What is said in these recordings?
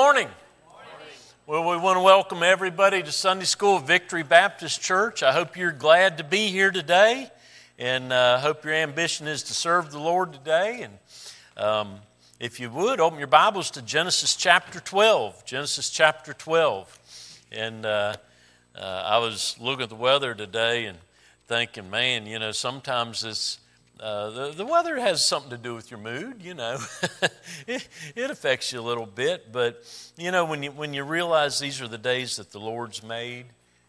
Morning. Well, we want to welcome everybody to Sunday School Victory Baptist Church. I hope you're glad to be here today, and uh, hope your ambition is to serve the Lord today. And um, if you would, open your Bibles to Genesis chapter 12. Genesis chapter 12. And uh, uh, I was looking at the weather today and thinking, man, you know, sometimes it's uh, the, the weather has something to do with your mood, you know. it, it, affects you a little bit, but you know, when you, when you realize these are the days that the Lord's made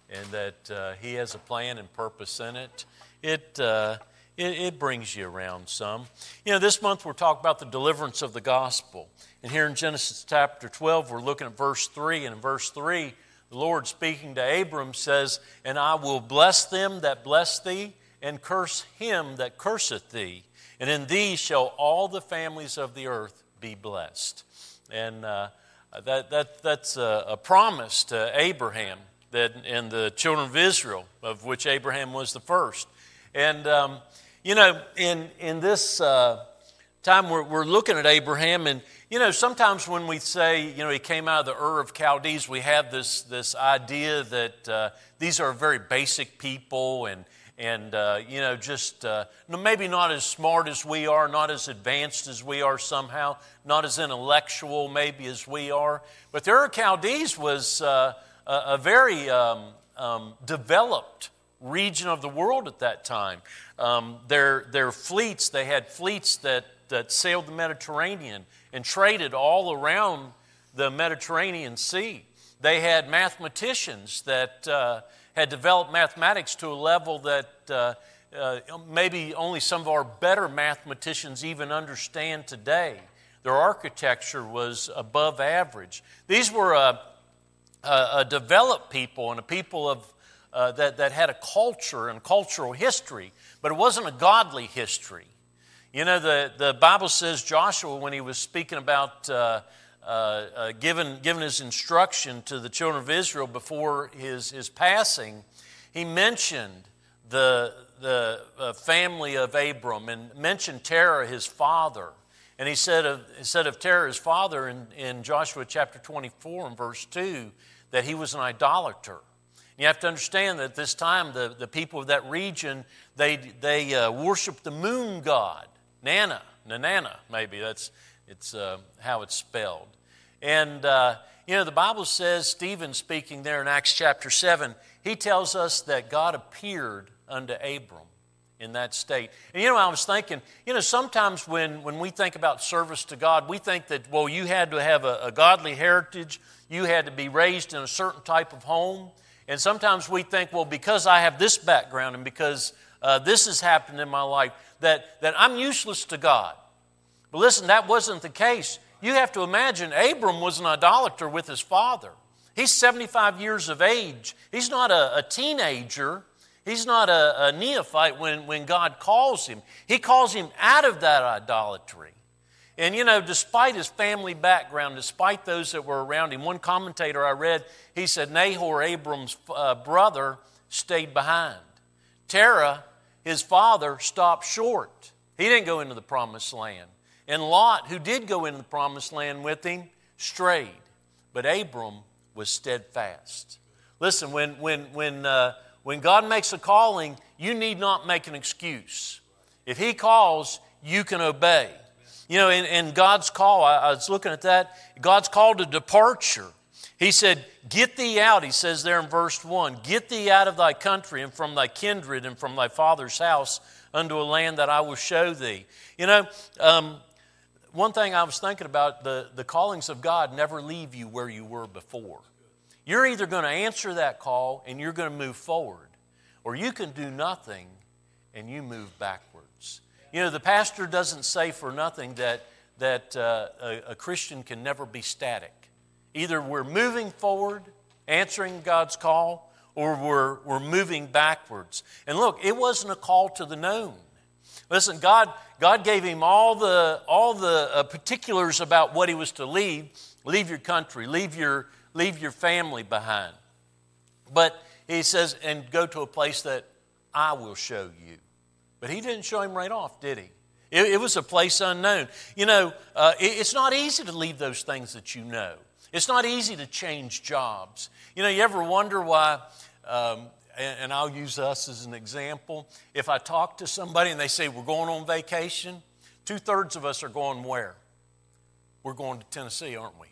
and that uh, He has a plan and purpose in it, it, uh, it, it, brings you around some. You know, this month we're talking about the deliverance of the gospel. And here in Genesis chapter 12, we're looking at verse 3. And in verse 3, the Lord speaking to Abram says, And I will bless them that bless thee and curse him that curseth thee. And in thee shall all the families of the earth be blessed. And uh, that, that, that's a, a, promise to Abraham that, and the children of Israel, of which Abraham was the first. And, um, you know, in, in this uh, time, we're, we're looking at Abraham, and, you know, sometimes when we say, you know, he came out of the Ur of Chaldees, we have this, this idea that uh, these are very basic people and, and uh, you know just uh, maybe not as smart as we are not as advanced as we are somehow not as intellectual maybe as we are. But the ur chaldees was uh, a, very um, um, developed region of the world at that time. Um, their, their fleets they had fleets that, that sailed the mediterranean and traded all around the mediterranean sea they had mathematicians that uh, had developed mathematics to a level that uh, uh, maybe only some of our better mathematicians even understand today. Their architecture was above average. These were a, a, a developed people and a people of, uh, that, that had a culture and cultural history, but it wasn't a godly history. You know, the, the Bible says Joshua, when he was speaking about uh, uh, uh, given, given his instruction to the children of Israel before his, his passing, he mentioned the, the uh, family of Abram and mentioned Terah, his father. And he said of, he said of Terah, his father, in, in Joshua chapter 24 and verse 2, that he was an idolater. You have to understand that at this time, the, the people of that region, they, they uh, worshiped the moon god, Nana, Nanana, maybe. That's it's, uh, how it's spelled. And, uh, you know, the Bible says, Stephen speaking there in Acts chapter 7, he tells us that God appeared unto Abram in that state. And you know, I was thinking, you know, sometimes when, when we think about service to God, we think that, well, you had to have a, a godly heritage, you had to be raised in a certain type of home. And sometimes we think, well, because I have this background and because uh, this has happened in my life, that, that I'm useless to God. But listen, that wasn't the case. You have to imagine Abram was an idolater with his father. He's 75 years of age. He's not a, a teenager. He's not a, a neophyte when, when God calls him. He calls him out of that idolatry. And you know, despite his family background, despite those that were around him, one commentator I read, he said Nahor, Abram's uh, brother, stayed behind. Terah, his father, stopped short. He didn't go into the promised land. And Lot, who did go into the promised land with him, strayed. But Abram was steadfast. Listen, when, when, when, uh, when God makes a calling, you need not make an excuse. If He calls, you can obey. You know, in, in God's call, I, I was looking at that, God's call to departure. He said, Get thee out, he says there in verse 1 Get thee out of thy country and from thy kindred and from thy father's house unto a land that I will show thee. You know, um, one thing I was thinking about the, the callings of God never leave you where you were before. You're either going to answer that call and you're going to move forward, or you can do nothing and you move backwards. You know, the pastor doesn't say for nothing that, that uh, a, a Christian can never be static. Either we're moving forward, answering God's call, or we're, we're moving backwards. And look, it wasn't a call to the known. Listen, God, God gave him all the, all the uh, particulars about what he was to leave. Leave your country, leave your, leave your family behind. But he says, and go to a place that I will show you. But he didn't show him right off, did he? It, it was a place unknown. You know, uh, it, it's not easy to leave those things that you know. It's not easy to change jobs. You know, you ever wonder why, um, and I'll use us as an example. If I talk to somebody and they say, We're going on vacation, two thirds of us are going where? We're going to Tennessee, aren't we?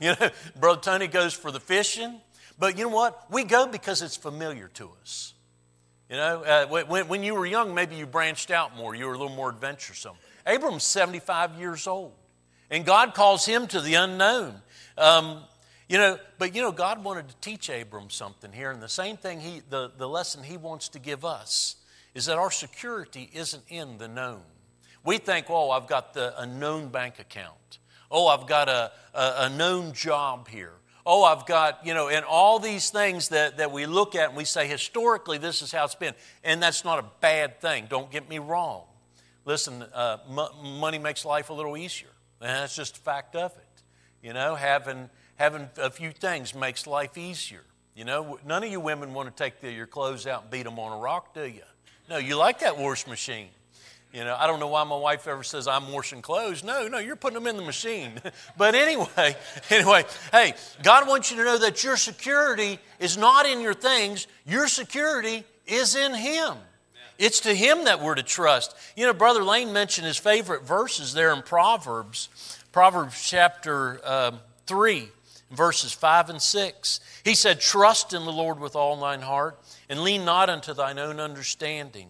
you know, Brother Tony goes for the fishing, but you know what? We go because it's familiar to us. You know, uh, when, when you were young, maybe you branched out more. You were a little more adventuresome. Abram's 75 years old, and God calls him to the unknown. Um, you know, but you know, God wanted to teach Abram something here, and the same thing he, the, the lesson he wants to give us is that our security isn't in the known. We think, oh, I've got the, a known bank account. Oh, I've got a, a, a known job here oh, I've got, you know, and all these things that, that we look at and we say, historically, this is how it's been. And that's not a bad thing. Don't get me wrong. Listen, uh, m- money makes life a little easier. And that's just a fact of it. You know, having, having a few things makes life easier. You know, none of you women want to take the, your clothes out and beat them on a rock, do you? No, you like that wash machine. You know, I don't know why my wife ever says I'm washing clothes. No, no, you're putting them in the machine. but anyway, anyway, hey, God wants you to know that your security is not in your things. Your security is in Him. It's to Him that we're to trust. You know, Brother Lane mentioned his favorite verses there in Proverbs, Proverbs chapter um, 3, verses 5 and 6. He said, Trust in the Lord with all thine heart, and lean not unto thine own understanding.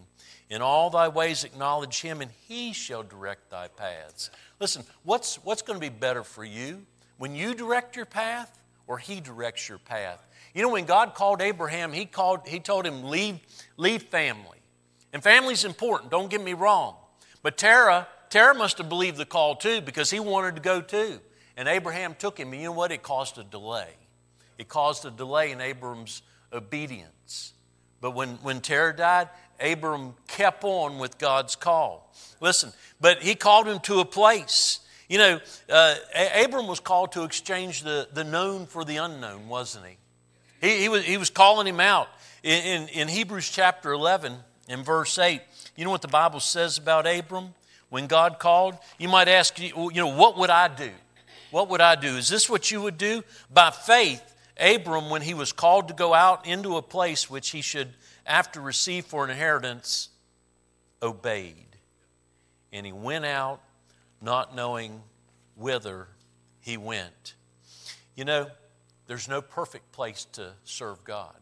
In all thy ways acknowledge him, and he shall direct thy paths. Listen, what's, what's going to be better for you? When you direct your path, or he directs your path? You know, when God called Abraham, he, called, he told him, leave, leave family. And family's important, don't get me wrong. But Terah, Terah must have believed the call too, because he wanted to go too. And Abraham took him, and you know what? It caused a delay. It caused a delay in Abram's obedience. But when, when Terah died, Abram kept on with God's call. Listen, but he called him to a place. You know, uh, Abram was called to exchange the, the known for the unknown, wasn't he? He, he, was, he was calling him out. In, in, in Hebrews chapter 11, in verse 8, you know what the Bible says about Abram? When God called, you might ask, you know, what would I do? What would I do? Is this what you would do? By faith, Abram, when he was called to go out into a place which he should after receive for an inheritance, obeyed. And he went out not knowing whither he went. You know, there's no perfect place to serve God.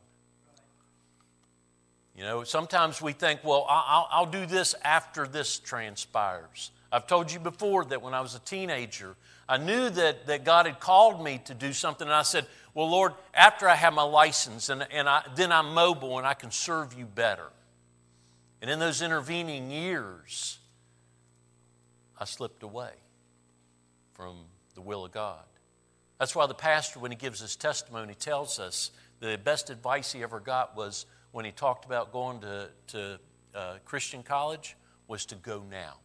You know, sometimes we think, well, I'll, I'll, do this after this transpires. I've told you before that when I was a teenager, I knew that, that God had called me to do something, and I said, Well, Lord, after I have my license, and, and I, then I'm mobile and I can serve you better. And in those intervening years, I slipped away from the will of God. That's why the pastor, when he gives his testimony, tells us the best advice he ever got was when he talked about going to, to uh, Christian college was to go now.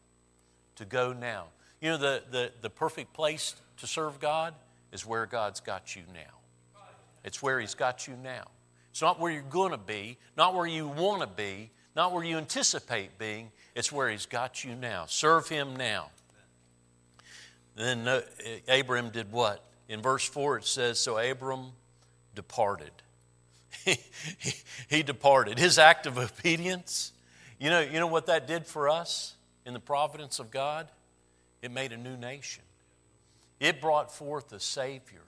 To go now. You know, the, the, the perfect place to serve God is where God's got you now. It's where He's got you now. It's not where you're going to be, not where you want to be, not where you anticipate being. It's where He's got you now. Serve Him now. Then uh, Abram did what? In verse 4 it says, So Abram departed. he, he departed. His act of obedience, you know, you know what that did for us in the providence of God? It made a new nation. It brought forth a Savior.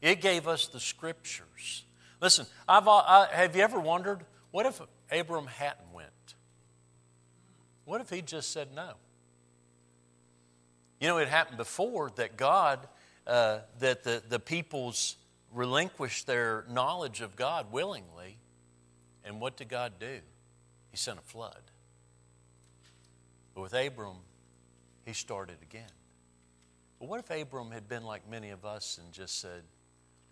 It gave us the Scriptures. Listen, I've, I, have you ever wondered what if Abram hadn't went? What if he just said no? You know, it happened before that God, uh, that the, the peoples relinquished their knowledge of God willingly. And what did God do? He sent a flood. But with Abram, he started again. But what if Abram had been like many of us and just said,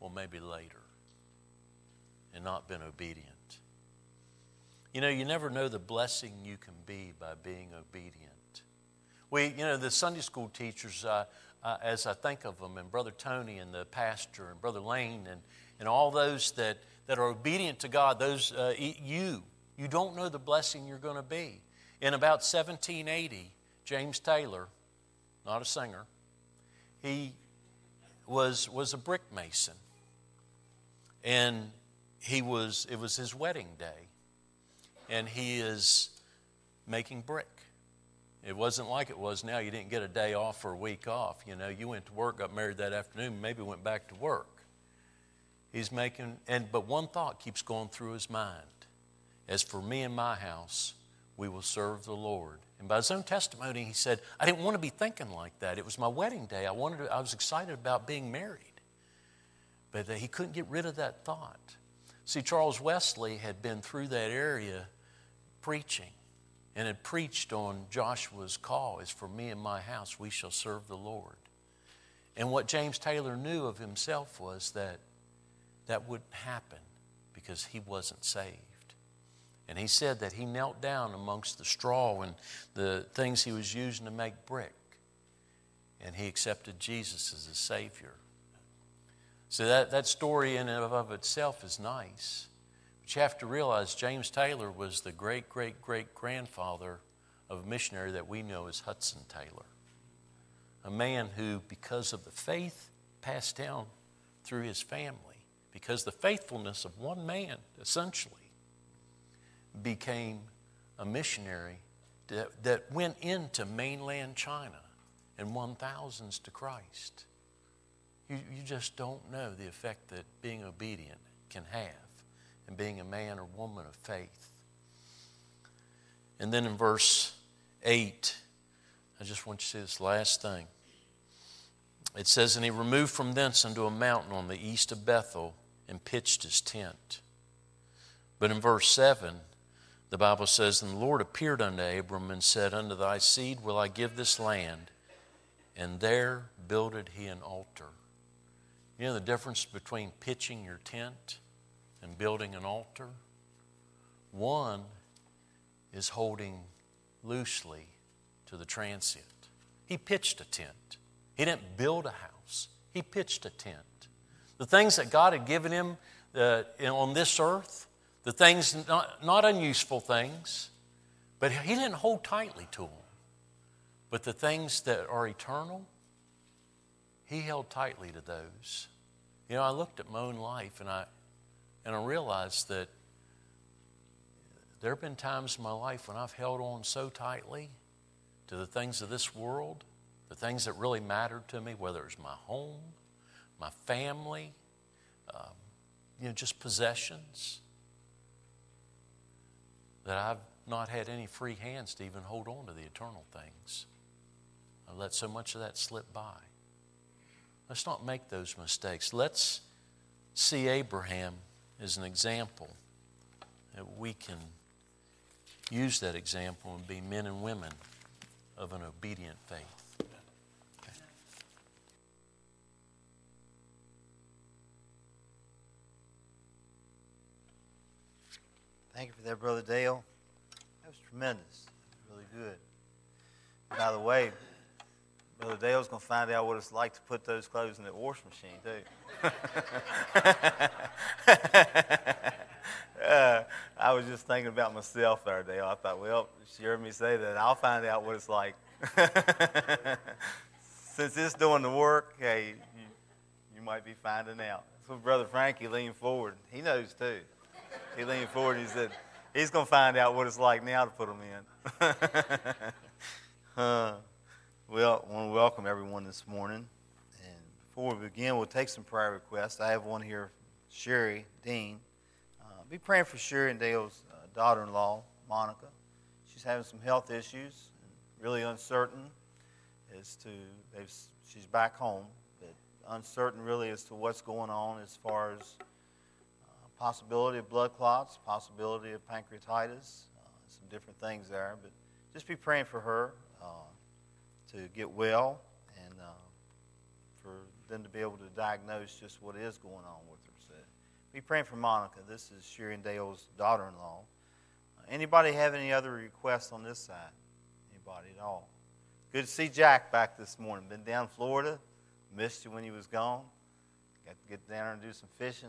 well, maybe later, and not been obedient? You know, you never know the blessing you can be by being obedient. We, you know, the Sunday school teachers, uh, uh, as I think of them, and Brother Tony and the pastor and Brother Lane and, and all those that, that are obedient to God, those, uh, you, you don't know the blessing you're going to be. In about 1780, James Taylor, not a singer, he was, was a brick mason. And he was, it was his wedding day. And he is making brick. It wasn't like it was now. You didn't get a day off or a week off. You know, you went to work, got married that afternoon, maybe went back to work. He's making, and but one thought keeps going through his mind. As for me and my house, we will serve the Lord. And by his own testimony, he said, I didn't want to be thinking like that. It was my wedding day. I wanted to, I was excited about being married. But he couldn't get rid of that thought. See, Charles Wesley had been through that area preaching and had preached on Joshua's call is for me and my house we shall serve the Lord. And what James Taylor knew of himself was that that wouldn't happen because he wasn't saved. And he said that he knelt down amongst the straw and the things he was using to make brick. And he accepted Jesus as his Savior. So that, that story in and of itself is nice. But you have to realize James Taylor was the great, great, great grandfather of a missionary that we know as Hudson Taylor. A man who, because of the faith passed down through his family, because the faithfulness of one man, essentially, became a missionary that, that went into mainland China and won thousands to Christ. You, you just don't know the effect that being obedient can have and being a man or woman of faith. And then in verse 8, I just want you to see this last thing. It says, And he removed from thence unto a mountain on the east of Bethel and pitched his tent. But in verse 7, the Bible says, And the Lord appeared unto Abram and said, Unto thy seed will I give this land. And there builded he an altar. You know the difference between pitching your tent and building an altar? One is holding loosely to the transient. He pitched a tent. He didn't build a house, he pitched a tent. The things that God had given him uh, on this earth, the things, not, not unuseful things, but he didn't hold tightly to them. But the things that are eternal, he held tightly to those. You know, I looked at my own life and I, and I realized that there have been times in my life when I've held on so tightly to the things of this world, the things that really mattered to me, whether it's my home, my family, um, you know, just possessions, that I've not had any free hands to even hold on to the eternal things. I let so much of that slip by. Let's not make those mistakes. Let's see Abraham as an example that we can use that example and be men and women of an obedient faith. Thank you for that, Brother Dale. That was tremendous. Really good. By the way, Brother Dale's going to find out what it's like to put those clothes in the wash machine, too. uh, I was just thinking about myself there, Dale. I thought, well, she heard me say that. I'll find out what it's like. Since it's doing the work, hey, you, you might be finding out. So Brother Frankie leaned forward. He knows, too. He leaned forward and he said, he's going to find out what it's like now to put them in. uh, well, I want to welcome everyone this morning. And before we begin, we'll take some prayer requests. I have one here, Sherry Dean. Uh, be praying for Sherry and Dale's uh, daughter in law, Monica. She's having some health issues, really uncertain as to, she's back home, but uncertain really as to what's going on as far as possibility of blood clots, possibility of pancreatitis, uh, some different things there. But just be praying for her. Uh, to get well and uh, for them to be able to diagnose just what is going on with her. So be praying for Monica. This is and Dale's daughter-in-law. Uh, anybody have any other requests on this side? Anybody at all? Good to see Jack back this morning. Been down Florida. Missed you when you was gone. Got to get down there and do some fishing.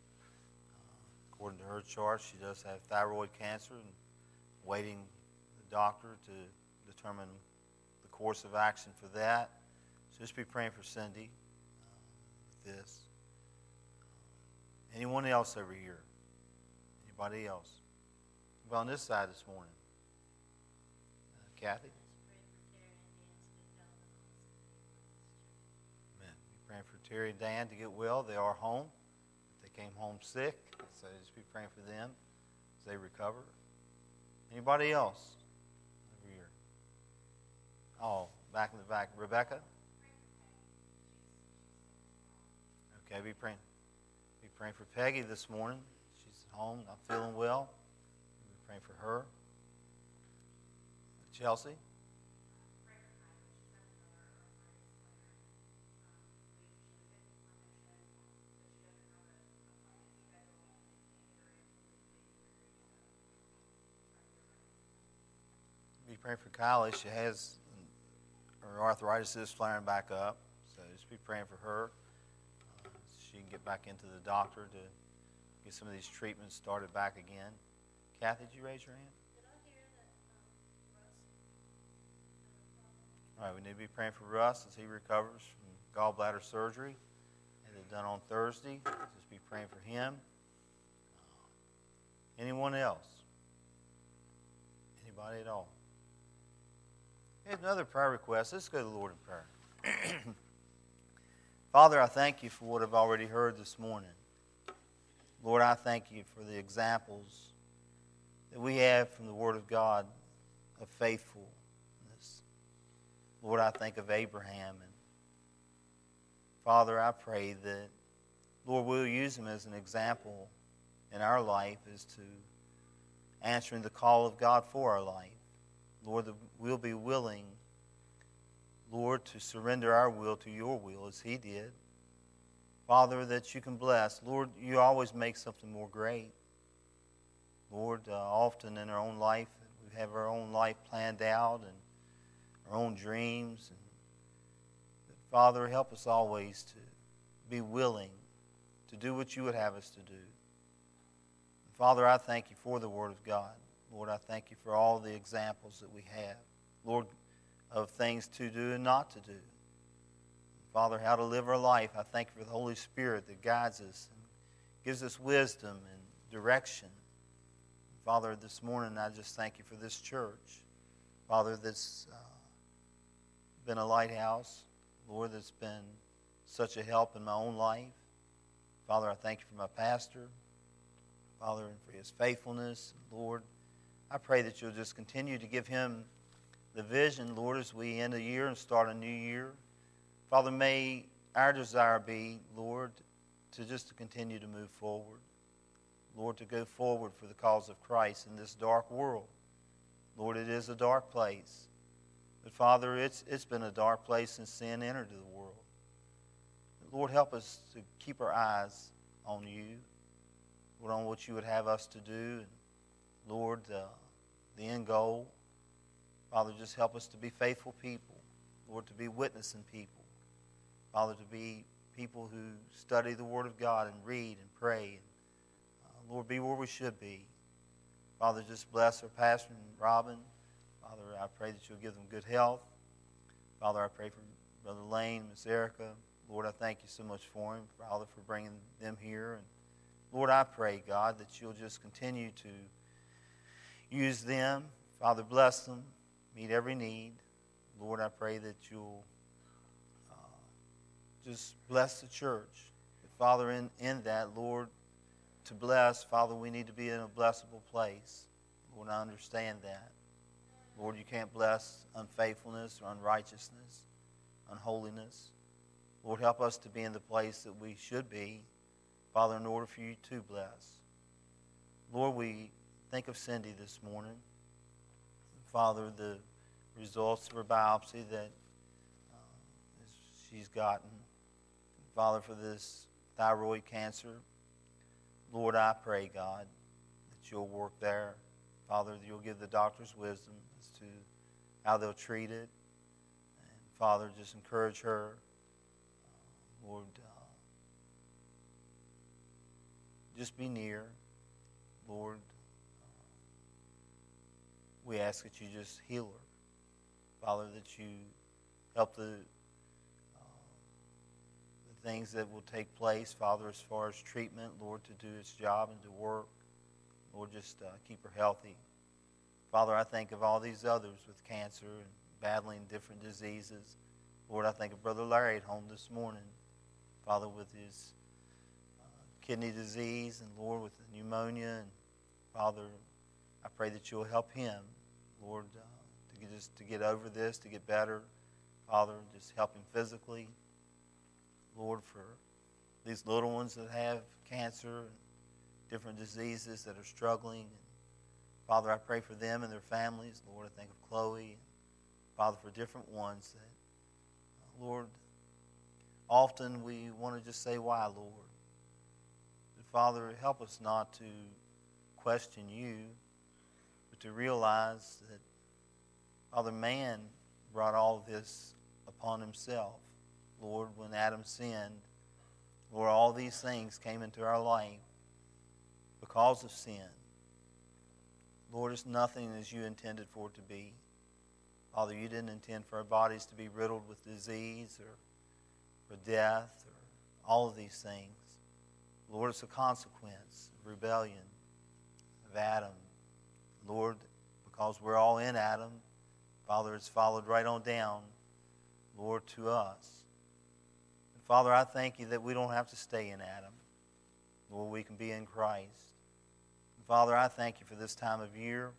according to her chart, she does have thyroid cancer and waiting the doctor to determine the course of action for that. So just be praying for Cindy uh, with this. Anyone else over here? Anybody else? Well, on this side this morning. Uh, Kathy? Amen. Be praying for Terry and Dan to get well. They are home. Came home sick, so just be praying for them as they recover. Anybody else over here? Oh, back in the back. Rebecca? Okay, be praying. Be praying for Peggy this morning. She's at home, not feeling well. Be praying for her. Chelsea? Praying for Kylie. She has her arthritis is flaring back up, so just be praying for her. Uh, she can get back into the doctor to get some of these treatments started back again. Kathy, did you raise your hand? All right, we need to be praying for Russ as he recovers from gallbladder surgery. Had it done on Thursday. Just be praying for him. Uh, anyone else? Anybody at all? Here's another prayer request. Let's go to the Lord in prayer. Father, I thank you for what I've already heard this morning. Lord, I thank you for the examples that we have from the Word of God of faithfulness. Lord, I think of Abraham. And Father, I pray that, Lord, we'll use him as an example in our life as to answering the call of God for our life. Lord, we'll be willing, Lord, to surrender our will to your will as he did. Father, that you can bless. Lord, you always make something more great. Lord, uh, often in our own life, we have our own life planned out and our own dreams. And, Father, help us always to be willing to do what you would have us to do. Father, I thank you for the Word of God. Lord, I thank you for all the examples that we have, Lord, of things to do and not to do. Father, how to live our life. I thank you for the Holy Spirit that guides us and gives us wisdom and direction. Father, this morning I just thank you for this church. Father, that's uh, been a lighthouse. Lord, that's been such a help in my own life. Father, I thank you for my pastor. Father, and for his faithfulness. Lord, I pray that you'll just continue to give him the vision, Lord, as we end a year and start a new year. Father, may our desire be, Lord, to just to continue to move forward. Lord, to go forward for the cause of Christ in this dark world. Lord, it is a dark place. But Father, it's, it's been a dark place since sin entered the world. Lord, help us to keep our eyes on you, Lord, on what you would have us to do. And Lord, uh, the end goal. Father, just help us to be faithful people. Lord, to be witnessing people. Father, to be people who study the Word of God and read and pray. And, uh, Lord, be where we should be. Father, just bless our pastor and Robin. Father, I pray that you'll give them good health. Father, I pray for Brother Lane, Miss Erica. Lord, I thank you so much for him, Father, for bringing them here. And Lord, I pray, God, that you'll just continue to use them. Father, bless them, meet every need. Lord, I pray that you'll uh, just bless the church. Father, in, in that, Lord, to bless, Father, we need to be in a blessable place. Lord, I understand that. Lord, you can't bless unfaithfulness or unrighteousness, unholiness. Lord, help us to be in the place that we should be, Father, in order for you to bless. Lord, we think of Cindy this morning. Father, the results of her biopsy that uh, she's gotten. Father, for this thyroid cancer. Lord, I pray, God, that you'll work there. Father, that you'll give the doctors wisdom as to how they'll treat it. And Father, just encourage her. Lord, uh, just be near. Lord, uh, we ask that you just heal her. Father, that you help the, uh, the things that will take place, Father, as far as treatment, Lord, to do its job and to work. Lord, just uh, keep her healthy. Father, I think of all these others with cancer and battling different diseases. Lord, I think of Brother Larry at home this morning. Father, with his uh, kidney disease and Lord, with the pneumonia. And Father, I pray that you'll help him, Lord, uh, to get just to get over this, to get better. Father, just help him physically. Lord, for these little ones that have cancer and different diseases that are struggling. Father, I pray for them and their families. Lord, I think of Chloe. Father, for different ones that, Lord, often we want to just say, why, Lord? But Father, help us not to question you, to realize that, Father, man brought all this upon himself. Lord, when Adam sinned, Lord, all these things came into our life because of sin. Lord, it's nothing as you intended for it to be. Father, you didn't intend for our bodies to be riddled with disease or or death or all of these things. Lord, it's a consequence of rebellion of Adam. Lord, because we're all in Adam, Father, it's followed right on down, Lord, to us. And Father, I thank you that we don't have to stay in Adam. Lord, we can be in Christ. And Father, I thank you for this time of year.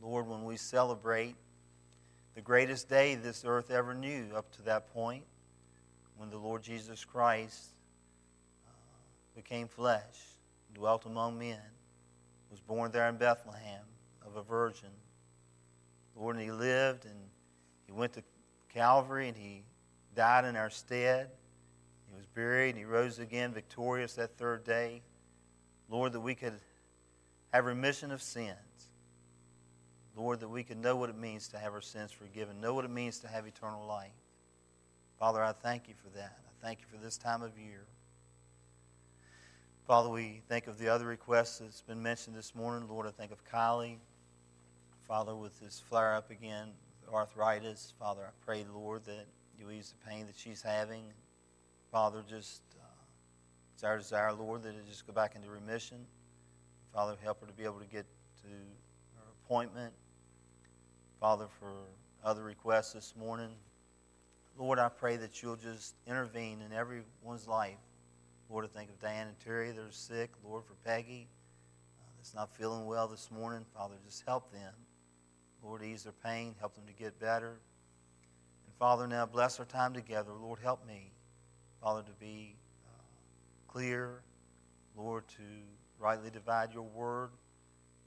Lord, when we celebrate the greatest day this earth ever knew up to that point when the Lord Jesus Christ uh, became flesh, dwelt among men, was born there in Bethlehem of a virgin. Lord, and he lived and he went to Calvary and he died in our stead. He was buried and he rose again victorious that third day. Lord, that we could have remission of sins. Lord, that we could know what it means to have our sins forgiven, know what it means to have eternal life. Father, I thank you for that. I thank you for this time of year. Father, we think of the other requests that's been mentioned this morning. Lord, I think of Kylie. Father, with this flare up again, arthritis. Father, I pray, Lord, that you ease the pain that she's having. Father, just uh, it's our desire, Lord, that it just go back into remission. Father, help her to be able to get to her appointment. Father, for other requests this morning, Lord, I pray that you'll just intervene in everyone's life. Lord, I think of Diane and Terry that are sick. Lord, for Peggy uh, that's not feeling well this morning. Father, just help them. Lord, ease their pain, help them to get better. And Father, now bless our time together. Lord, help me, Father, to be uh, clear. Lord, to rightly divide your word.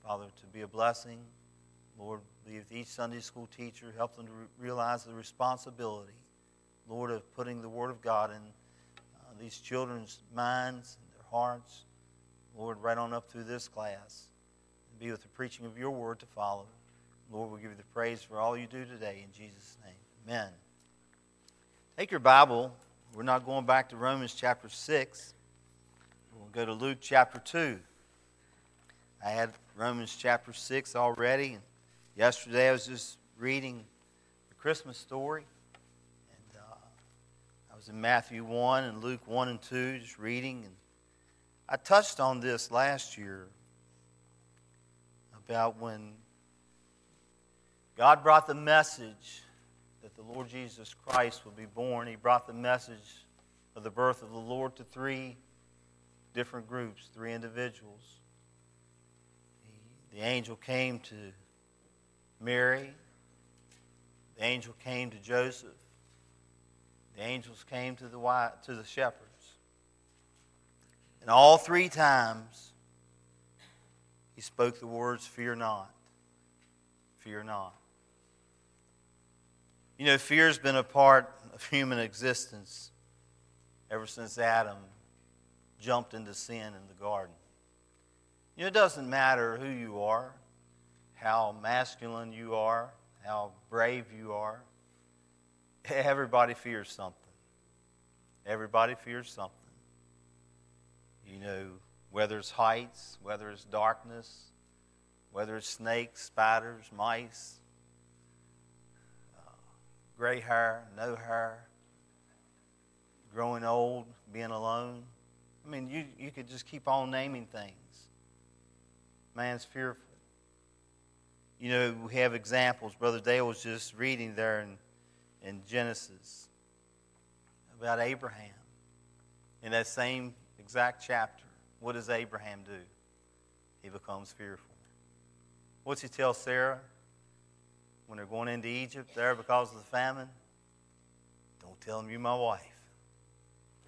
Father, to be a blessing. Lord, be with each Sunday school teacher. Help them to re- realize the responsibility Lord, of putting the Word of God in these children's minds and their hearts. Lord, right on up through this class. And be with the preaching of your Word to follow. Lord, we give you the praise for all you do today in Jesus' name. Amen. Take your Bible. We're not going back to Romans chapter 6. We'll go to Luke chapter 2. I had Romans chapter 6 already. And yesterday I was just reading the Christmas story was in Matthew 1 and Luke 1 and 2, just reading. And I touched on this last year about when God brought the message that the Lord Jesus Christ would be born. He brought the message of the birth of the Lord to three different groups, three individuals. The, the angel came to Mary, the angel came to Joseph, the angels came to the, to the shepherds. And all three times, he spoke the words, Fear not. Fear not. You know, fear has been a part of human existence ever since Adam jumped into sin in the garden. You know, it doesn't matter who you are, how masculine you are, how brave you are, everybody fears something. Everybody fears something. You know, whether it's heights, whether it's darkness, whether it's snakes, spiders, mice, uh, gray hair, no hair, growing old, being alone. I mean, you, you could just keep on naming things. Man's fearful. You know, we have examples. Brother Dale was just reading there in, in Genesis about Abraham. In that same exact chapter, what does Abraham do? He becomes fearful. What's he tell Sarah when they're going into Egypt there because of the famine? Don't tell them you're my wife.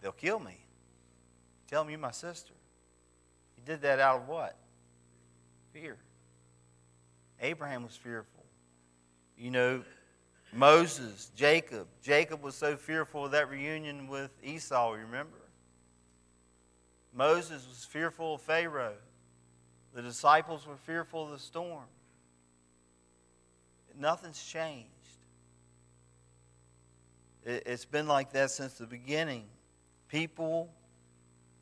They'll kill me. Tell them you're my sister. He did that out of what? Fear. Abraham was fearful. You know, Moses, Jacob. Jacob was so fearful of that reunion with Esau, remember? Moses was fearful of Pharaoh. The disciples were fearful of the storm. Nothing's changed. It's been like that since the beginning. People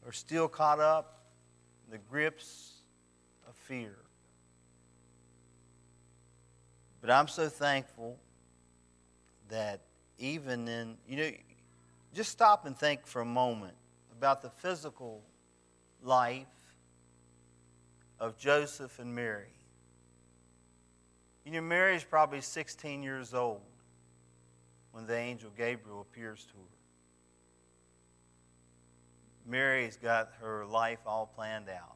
are still caught up in the grips of fear. But I'm so thankful that even in, you know, just stop and think for a moment about the physical life of Joseph and Mary. You know, Mary is probably 16 years old when the angel Gabriel appears to her. Mary's got her life all planned out.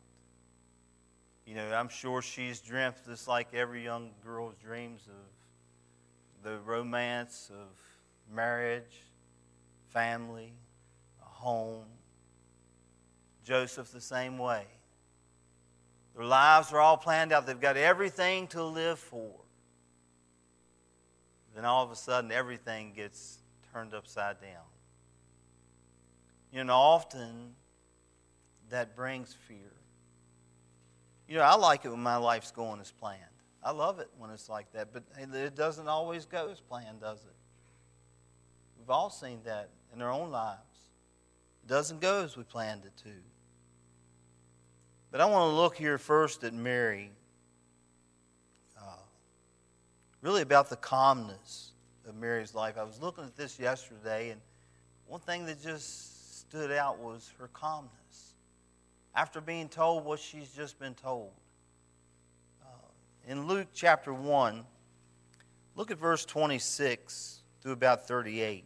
You know, I'm sure she's dreamt just like every young girl's dreams of the romance of marriage, family, a home. Joseph, the same way. Their lives are all planned out. They've got everything to live for. Then all of a sudden, everything gets turned upside down. You know, often that brings fear. You know, I like it when my life's going as planned. I love it when it's like that, but it doesn't always go as planned, does it? We've all seen that in our own lives. It doesn't go as we planned it to. But I want to look here first at Mary, uh, really about the calmness of Mary's life. I was looking at this yesterday, and one thing that just stood out was her calmness. After being told what she's just been told. In Luke chapter 1, look at verse 26 through about 38.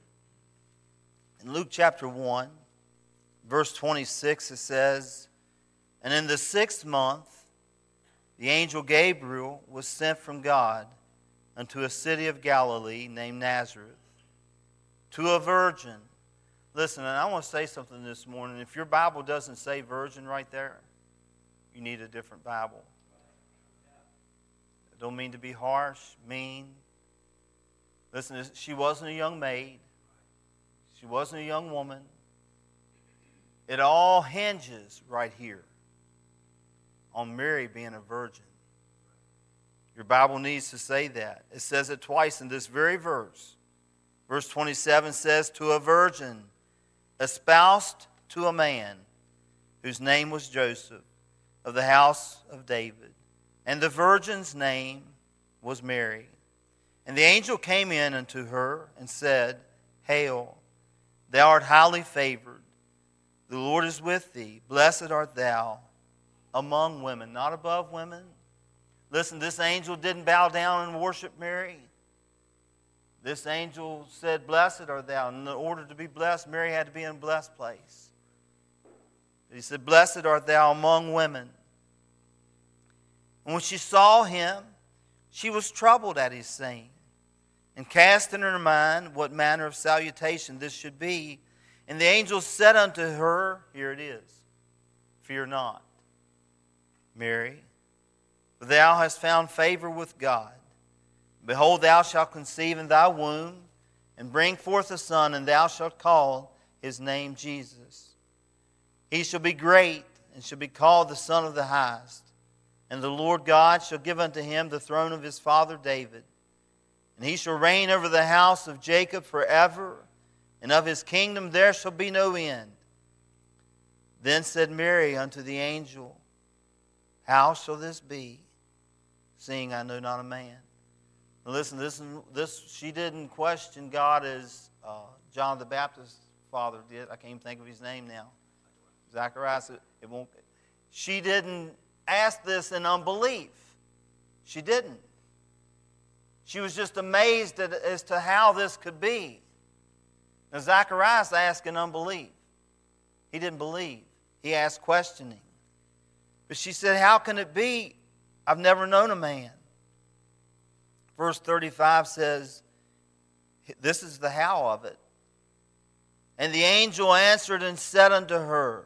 In Luke chapter 1, verse 26, it says, and in the sixth month, the angel Gabriel was sent from God unto a city of Galilee named Nazareth to a virgin. Listen, and I want to say something this morning. If your Bible doesn't say virgin right there, you need a different Bible. Don't mean to be harsh, mean. Listen, she wasn't a young maid. She wasn't a young woman. It all hinges right here on Mary being a virgin. Your Bible needs to say that. It says it twice in this very verse. Verse 27 says, To a virgin espoused to a man whose name was Joseph of the house of David. And the virgin's name was Mary. And the angel came in unto her and said, Hail, thou art highly favored. The Lord is with thee. Blessed art thou among women, not above women. Listen, this angel didn't bow down and worship Mary. This angel said, Blessed art thou. And In order to be blessed, Mary had to be in a blessed place. He said, Blessed art thou among women. And when she saw him, she was troubled at his saying, and cast in her mind what manner of salutation this should be. And the angel said unto her, Here it is, Fear not. Mary, for thou hast found favor with God. Behold, thou shalt conceive in thy womb and bring forth a son, and thou shalt call his name Jesus. He shall be great and shall be called the Son of the Highest. And the Lord God shall give unto him the throne of his father David. And he shall reign over the house of Jacob forever, and of his kingdom there shall be no end. Then said Mary unto the angel, How shall this be, seeing I know not a man? Now listen, this, this she didn't question God as uh, John the Baptist's father did. I can't even think of his name now. Zacharias, it won't. She didn't ask this in unbelief. She didn't. She was just amazed at, as to how this could be. Now, Zacharias asked in unbelief. He didn't believe, he asked questioning. But she said, How can it be? I've never known a man. Verse 35 says, This is the how of it. And the angel answered and said unto her,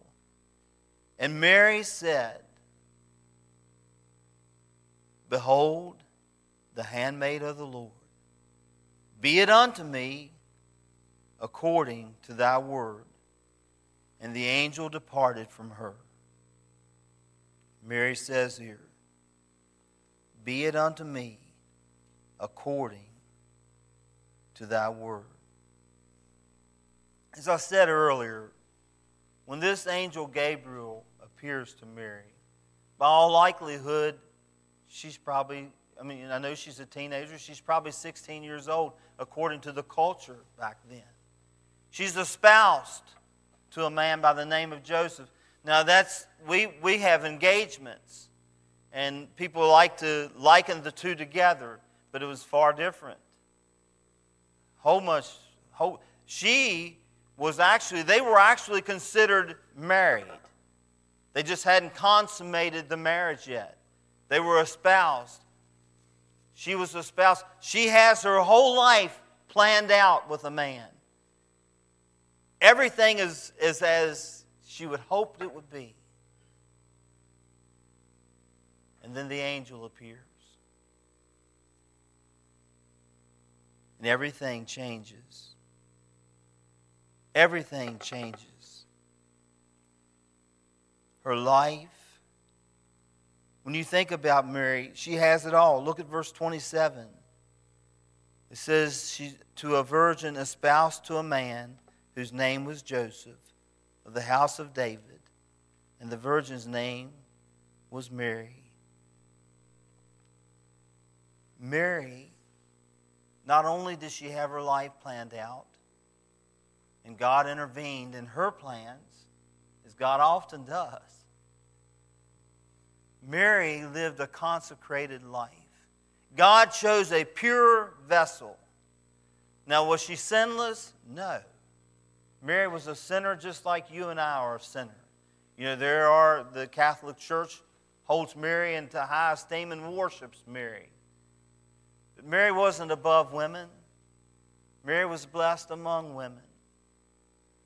And Mary said, Behold, the handmaid of the Lord. Be it unto me according to thy word. And the angel departed from her. Mary says here, Be it unto me according to thy word. As I said earlier, when this angel Gabriel appears to Mary, by all likelihood, she's probably, I mean, I know she's a teenager, she's probably 16 years old according to the culture back then. She's espoused to a man by the name of Joseph. Now, that's, we, we have engagements, and people like to liken the two together, but it was far different. Whole much, she was actually, they were actually considered married. They just hadn't consummated the marriage yet. They were espoused. She was espoused. She has her whole life planned out with a man. Everything is, is as she would hoped it would be. And then the angel appears. And everything changes. Everything changes. Her life. When you think about Mary, she has it all. Look at verse 27. It says, she, To a virgin espoused to a man whose name was Joseph, of the house of David, and the virgin's name was Mary. Mary, not only did she have her life planned out, and God intervened in her plans, as God often does, Mary lived a consecrated life. God chose a pure vessel. Now, was she sinless? No. Mary was a sinner just like you and I are a sinner. You know, there are, the Catholic Church holds Mary into high esteem and worships Mary. But Mary wasn't above women, Mary was blessed among women.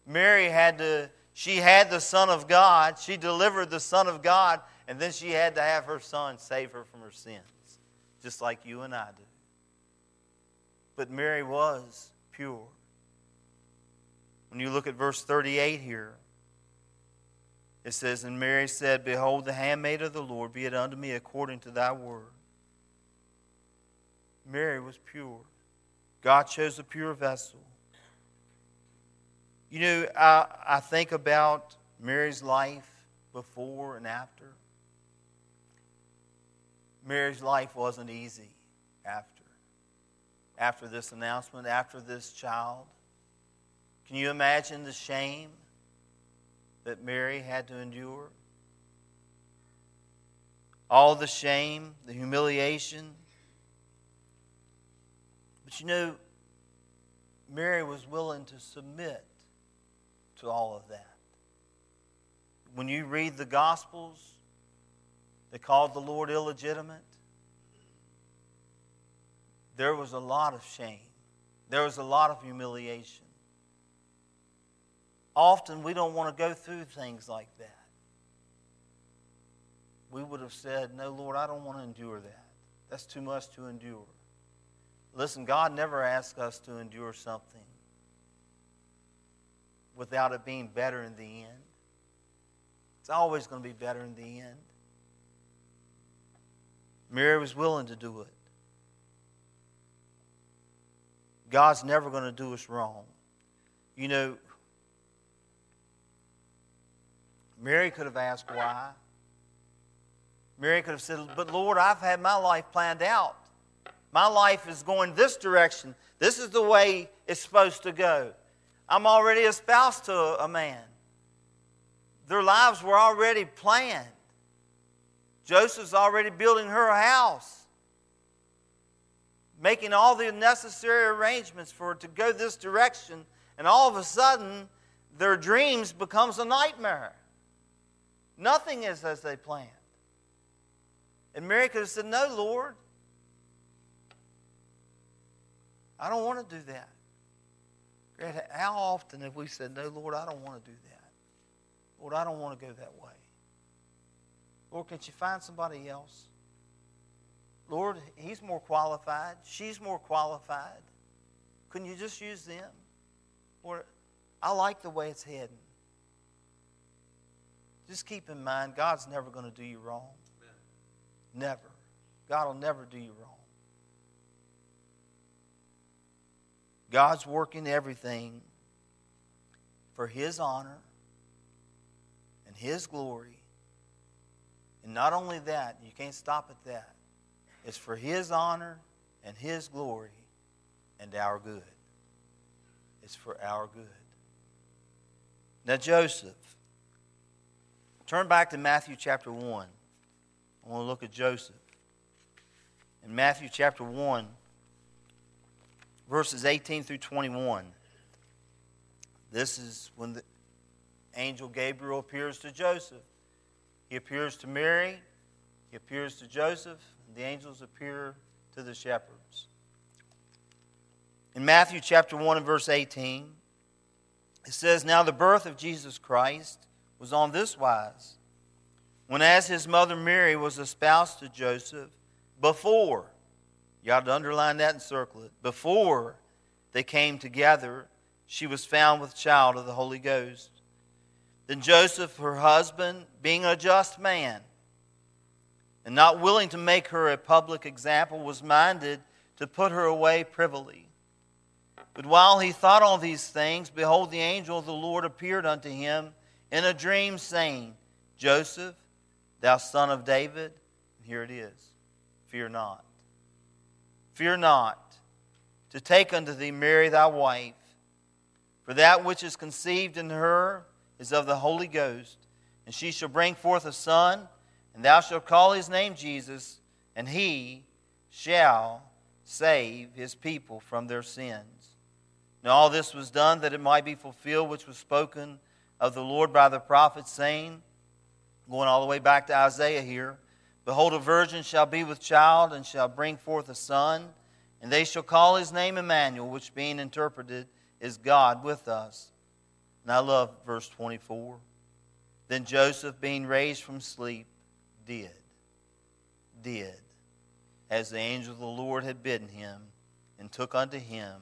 Mary had to, she had the Son of God, she delivered the Son of God, and then she had to have her Son save her from her sins, just like you and I do. But Mary was pure. When you look at verse 38 here, it says, And Mary said, Behold, the handmaid of the Lord, be it unto me according to thy word. Mary was pure. God chose a pure vessel. You know, I, I think about Mary's life before and after. Mary's life wasn't easy after. After this announcement, after this child. Can you imagine the shame that Mary had to endure? All the shame, the humiliation. But you know, Mary was willing to submit to all of that. When you read the Gospels, they called the Lord illegitimate. There was a lot of shame, there was a lot of humiliation. often we don't want to go through things like that. We would have said, No, Lord, I don't want to endure that. That's too much to endure. Listen, God never asks us to endure something without it being better in the end. It's always going to be better in the end. Mary was willing to do it. God's never going to do us wrong. You know, Mary could have asked why. Mary could have said, But Lord, I've had my life planned out. My life is going this direction. This is the way it's supposed to go. I'm already espoused to a man. Their lives were already planned. Joseph's already building her house, making all the necessary arrangements for it to go this direction, and all of a sudden, their dreams becomes a nightmare. Nothing is as they planned. And Mary could have said, No, Lord, I don't want to do that. How often have we said, No, Lord, I don't want to do that? Lord, I don't want to go that way. Lord, can't you find somebody else? Lord, he's more qualified. She's more qualified. Couldn't you just use them? Lord, I like the way it's heading. Just keep in mind, God's never going to do you wrong. Never. God will never do you wrong. God's working everything for His honor and His glory. And not only that, you can't stop at that. It's for His honor and His glory and our good. It's for our good. Now, Joseph, turn back to Matthew chapter 1. I want to look at Joseph. In Matthew chapter 1, verses 18 through 21. This is when the angel Gabriel appears to Joseph. He appears to Mary, he appears to Joseph, the angels appear to the shepherds. In Matthew chapter 1 and verse 18, it says, Now the birth of Jesus Christ was on this wise. When as his mother Mary was espoused to Joseph, before you ought to underline that and circle it. Before they came together, she was found with child of the Holy Ghost. Then Joseph, her husband, being a just man, and not willing to make her a public example, was minded to put her away privily. But while he thought on these things, behold, the angel of the Lord appeared unto him in a dream, saying, Joseph, thou son of David, and here it is, fear not. Fear not to take unto thee Mary thy wife, for that which is conceived in her is of the Holy Ghost, and she shall bring forth a son, and thou shalt call his name Jesus, and he shall save his people from their sins. Now all this was done that it might be fulfilled which was spoken of the Lord by the prophet, saying, going all the way back to Isaiah here, Behold, a virgin shall be with child and shall bring forth a son, and they shall call his name Emmanuel, which being interpreted is God with us. And I love verse 24. Then Joseph, being raised from sleep, did, did, as the angel of the Lord had bidden him, and took unto him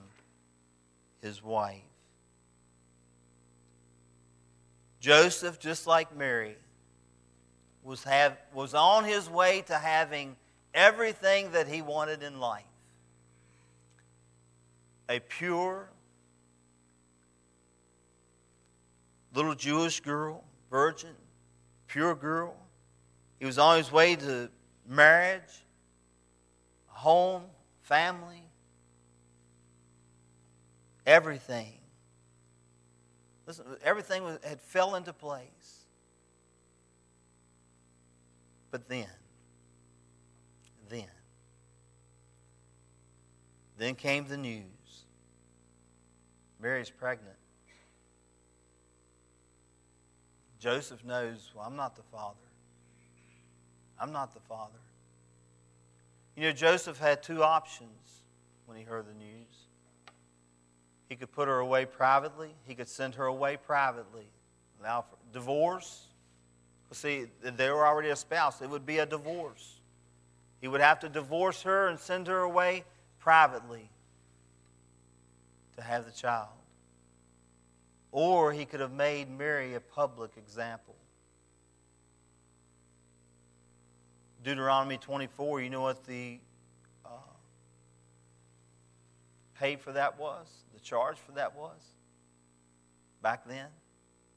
his wife. Joseph, just like Mary, was, have, was on his way to having everything that he wanted in life a pure little Jewish girl, virgin, pure girl. He was on his way to marriage, home, family, everything. Listen, everything had fell into place. But then, then, then came the news Mary's pregnant. Joseph knows, well, I'm not the father. I'm not the father. You know, Joseph had two options when he heard the news. He could put her away privately. He could send her away privately. Now, for divorce. See, they were already espoused. It would be a divorce. He would have to divorce her and send her away privately to have the child. Or he could have made Mary a public example. Deuteronomy 24, you know what the uh, pay for that was? The charge for that was? Back then?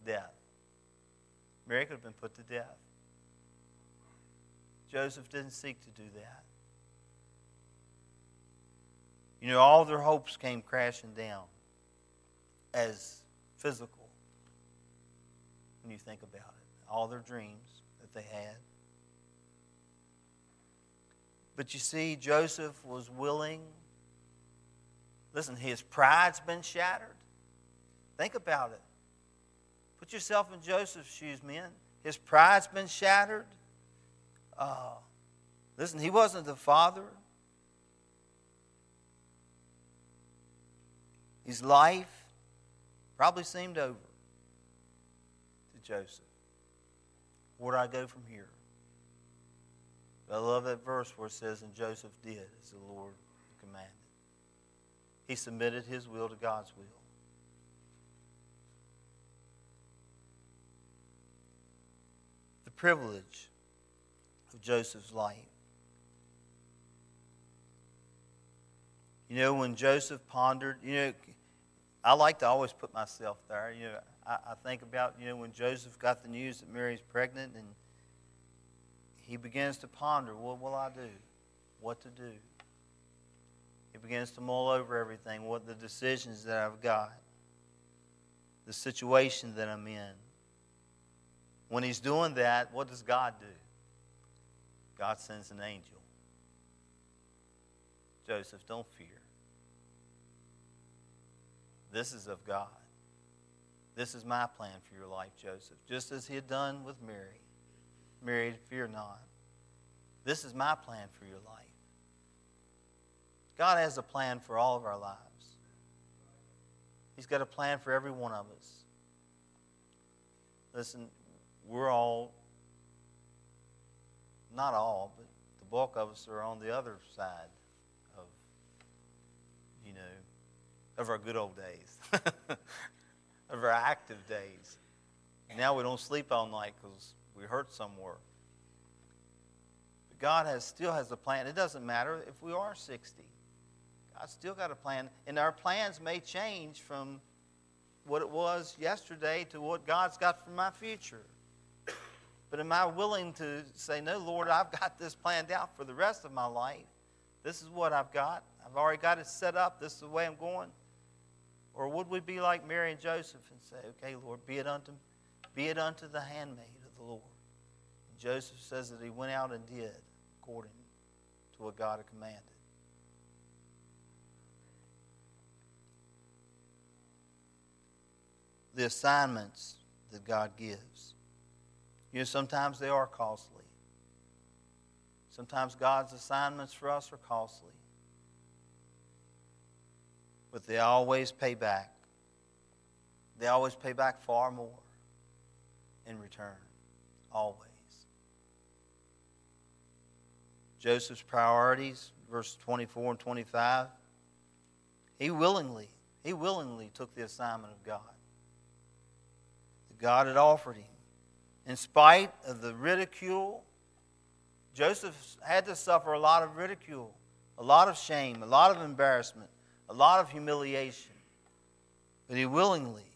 Death. Mary could have been put to death. Joseph didn't seek to do that. You know, all their hopes came crashing down as physical when you think about it. All their dreams that they had. But you see, Joseph was willing. Listen, his pride's been shattered. Think about it. Put yourself in Joseph's shoes, men. His pride's been shattered. Uh, listen, he wasn't the father. His life probably seemed over to Joseph. Where do I go from here? I love that verse where it says, And Joseph did as the Lord commanded. He submitted his will to God's will. The privilege of Joseph's life. You know, when Joseph pondered, you know, I like to always put myself there. You know, I, I think about, you know, when Joseph got the news that Mary's pregnant and he begins to ponder what will I do? What to do? He begins to mull over everything, what the decisions that I've got, the situation that I'm in. When he's doing that, what does God do? God sends an angel. Joseph, don't fear. This is of God. This is my plan for your life, Joseph, just as he had done with Mary. Mary, fear not. This is my plan for your life. God has a plan for all of our lives. He's got a plan for every one of us. Listen, we're all, not all, but the bulk of us are on the other side of, you know, of our good old days, of our active days. Now we don't sleep all night because we hurt somewhere. But God has, still has a plan. It doesn't matter if we are 60. God's still got a plan. And our plans may change from what it was yesterday to what God's got for my future. But am I willing to say, No, Lord, I've got this planned out for the rest of my life? This is what I've got. I've already got it set up. This is the way I'm going. Or would we be like Mary and Joseph and say, Okay, Lord, be it unto, be it unto the handmaid of the Lord? And Joseph says that he went out and did according to what God had commanded. The assignments that God gives. You know, sometimes they are costly. Sometimes God's assignments for us are costly. But they always pay back. They always pay back far more in return. Always. Joseph's priorities, verse 24 and 25. He willingly, he willingly took the assignment of God. That God had offered him. In spite of the ridicule, Joseph had to suffer a lot of ridicule, a lot of shame, a lot of embarrassment, a lot of humiliation. But he willingly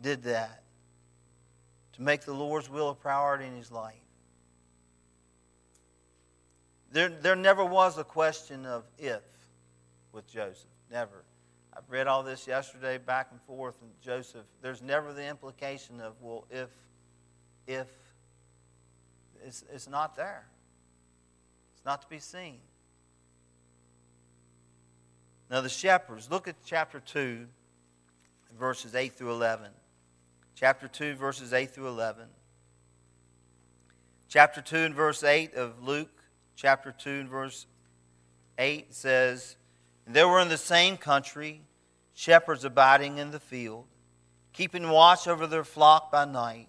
did that to make the Lord's will a priority in his life. There, there never was a question of if with Joseph. Never. I've read all this yesterday back and forth, and Joseph, there's never the implication of, well, if, if. It's, it's not there, it's not to be seen. Now, the shepherds, look at chapter 2, verses 8 through 11. Chapter 2, verses 8 through 11. Chapter 2 and verse 8 of Luke chapter 2 and verse 8 says, "There were in the same country, shepherds abiding in the field, keeping watch over their flock by night.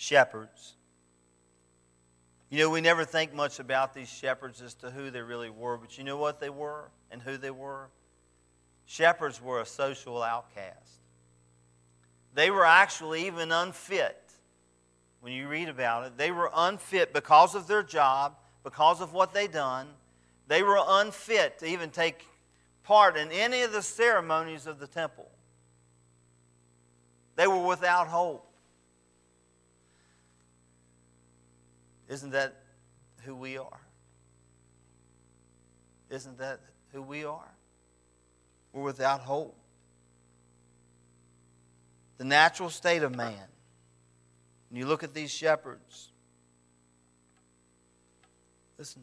Shepherds. You know, we never think much about these shepherds as to who they really were, but you know what they were and who they were? Shepherds were a social outcast. They were actually even unfit. When you read about it, they were unfit because of their job, because of what they'd done. They were unfit to even take part in any of the ceremonies of the temple. They were without hope. Isn't that who we are? Isn't that who we are? We're without hope. The natural state of man. When you look at these shepherds, listen,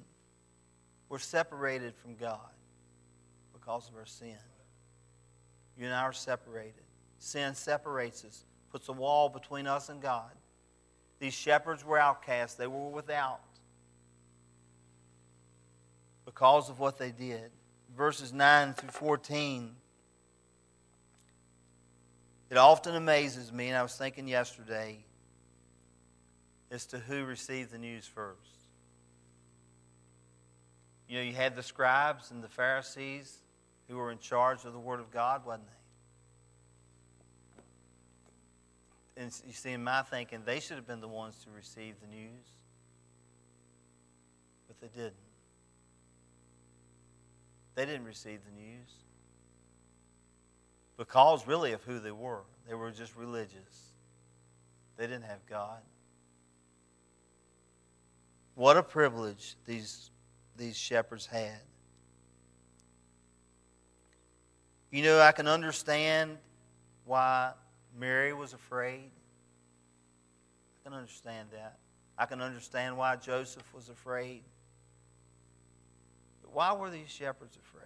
we're separated from God because of our sin. You and I are separated. Sin separates us, puts a wall between us and God. These shepherds were outcasts, they were without because of what they did. Verses 9 through 14. It often amazes me, and I was thinking yesterday, as to who received the news first. You know, you had the scribes and the Pharisees who were in charge of the Word of God, wasn't they? And you see, in my thinking, they should have been the ones to receive the news, but they didn't. They didn't receive the news because, really, of who they were. They were just religious, they didn't have God. What a privilege these, these shepherds had. You know, I can understand why Mary was afraid. I can understand that. I can understand why Joseph was afraid. But why were these shepherds afraid?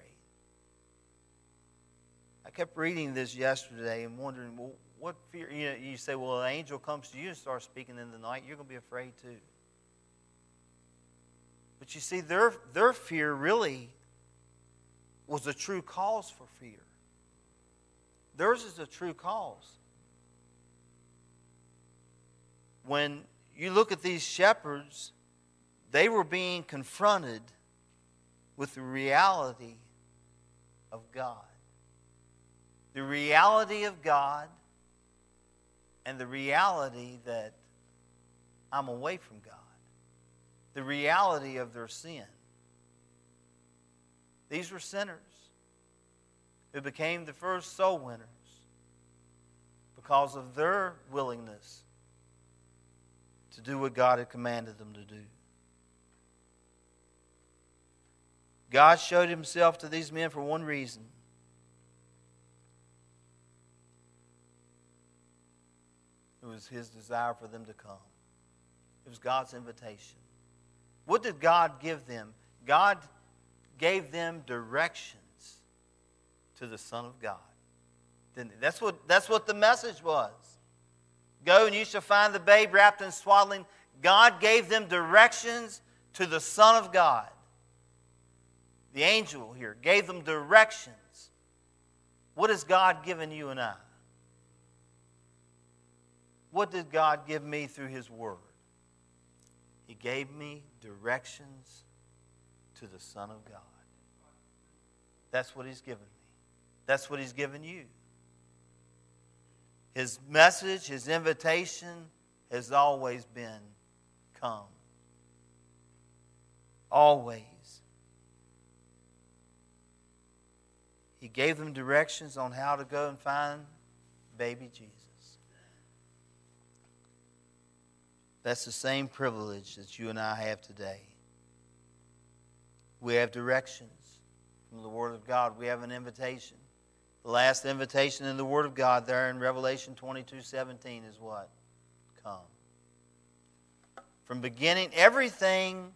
I kept reading this yesterday and wondering, well, what fear? You, know, you say, well, an angel comes to you and starts speaking in the night, you're going to be afraid too. But you see, their, their fear really was a true cause for fear. Theirs is a true cause. When you look at these shepherds, they were being confronted with the reality of God. The reality of God and the reality that I'm away from God. The reality of their sin. These were sinners who became the first soul winners because of their willingness to do what God had commanded them to do. God showed himself to these men for one reason. It was his desire for them to come. It was God's invitation. What did God give them? God gave them directions to the Son of God. That's what, that's what the message was. Go and you shall find the babe wrapped in swaddling. God gave them directions to the Son of God. The angel here gave them directions. What has God given you and I? What did God give me through His Word? He gave me directions to the Son of God. That's what He's given me. That's what He's given you. His message, His invitation has always been come. Always. He gave them directions on how to go and find baby Jesus. That's the same privilege that you and I have today. We have directions from the Word of God, we have an invitation. The last invitation in the Word of God there in Revelation 22 17 is what? Come. From beginning, everything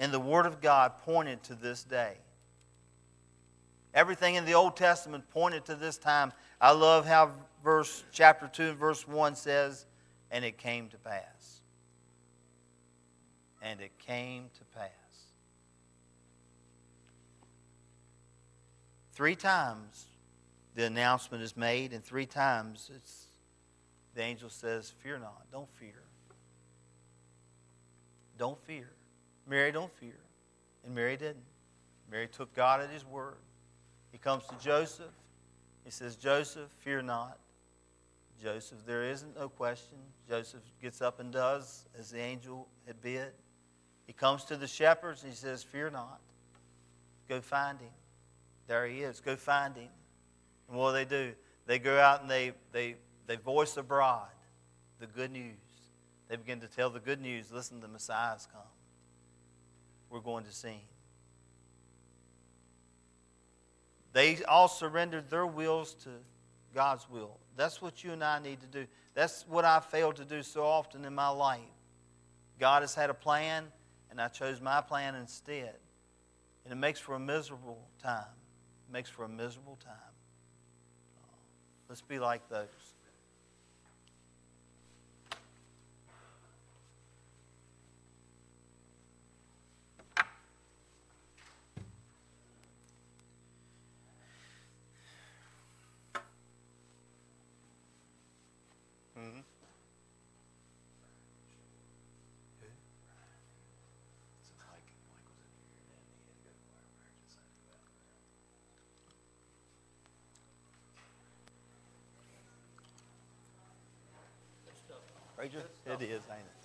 in the Word of God pointed to this day. Everything in the Old Testament pointed to this time. I love how verse chapter 2 and verse 1 says, and it came to pass. And it came to pass. Three times the announcement is made, and three times it's, the angel says, Fear not, don't fear. Don't fear. Mary, don't fear. And Mary didn't. Mary took God at his word. He comes to Joseph. He says, Joseph, fear not. Joseph, there isn't no question. Joseph gets up and does as the angel had bid. He comes to the shepherds and he says, Fear not. Go find him. There he is. Go find him. And what do they do? They go out and they, they, they voice abroad the good news. They begin to tell the good news. Listen, the Messiah's come. We're going to see him. They all surrendered their wills to God's will. That's what you and I need to do. That's what I failed to do so often in my life. God has had a plan, and I chose my plan instead. And it makes for a miserable time. It makes for a miserable time. Let's be like those. It is, ain't it?